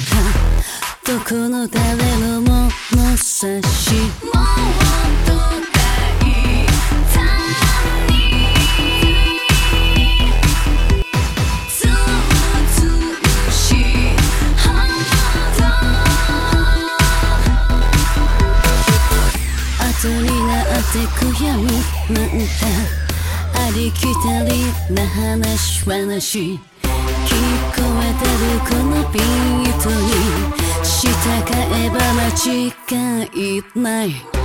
かどこの誰のものさしもっと大胆につつしいハ後になって悔やみなんてありきたりな話話聞こえてるこのビートに従えば間違いない。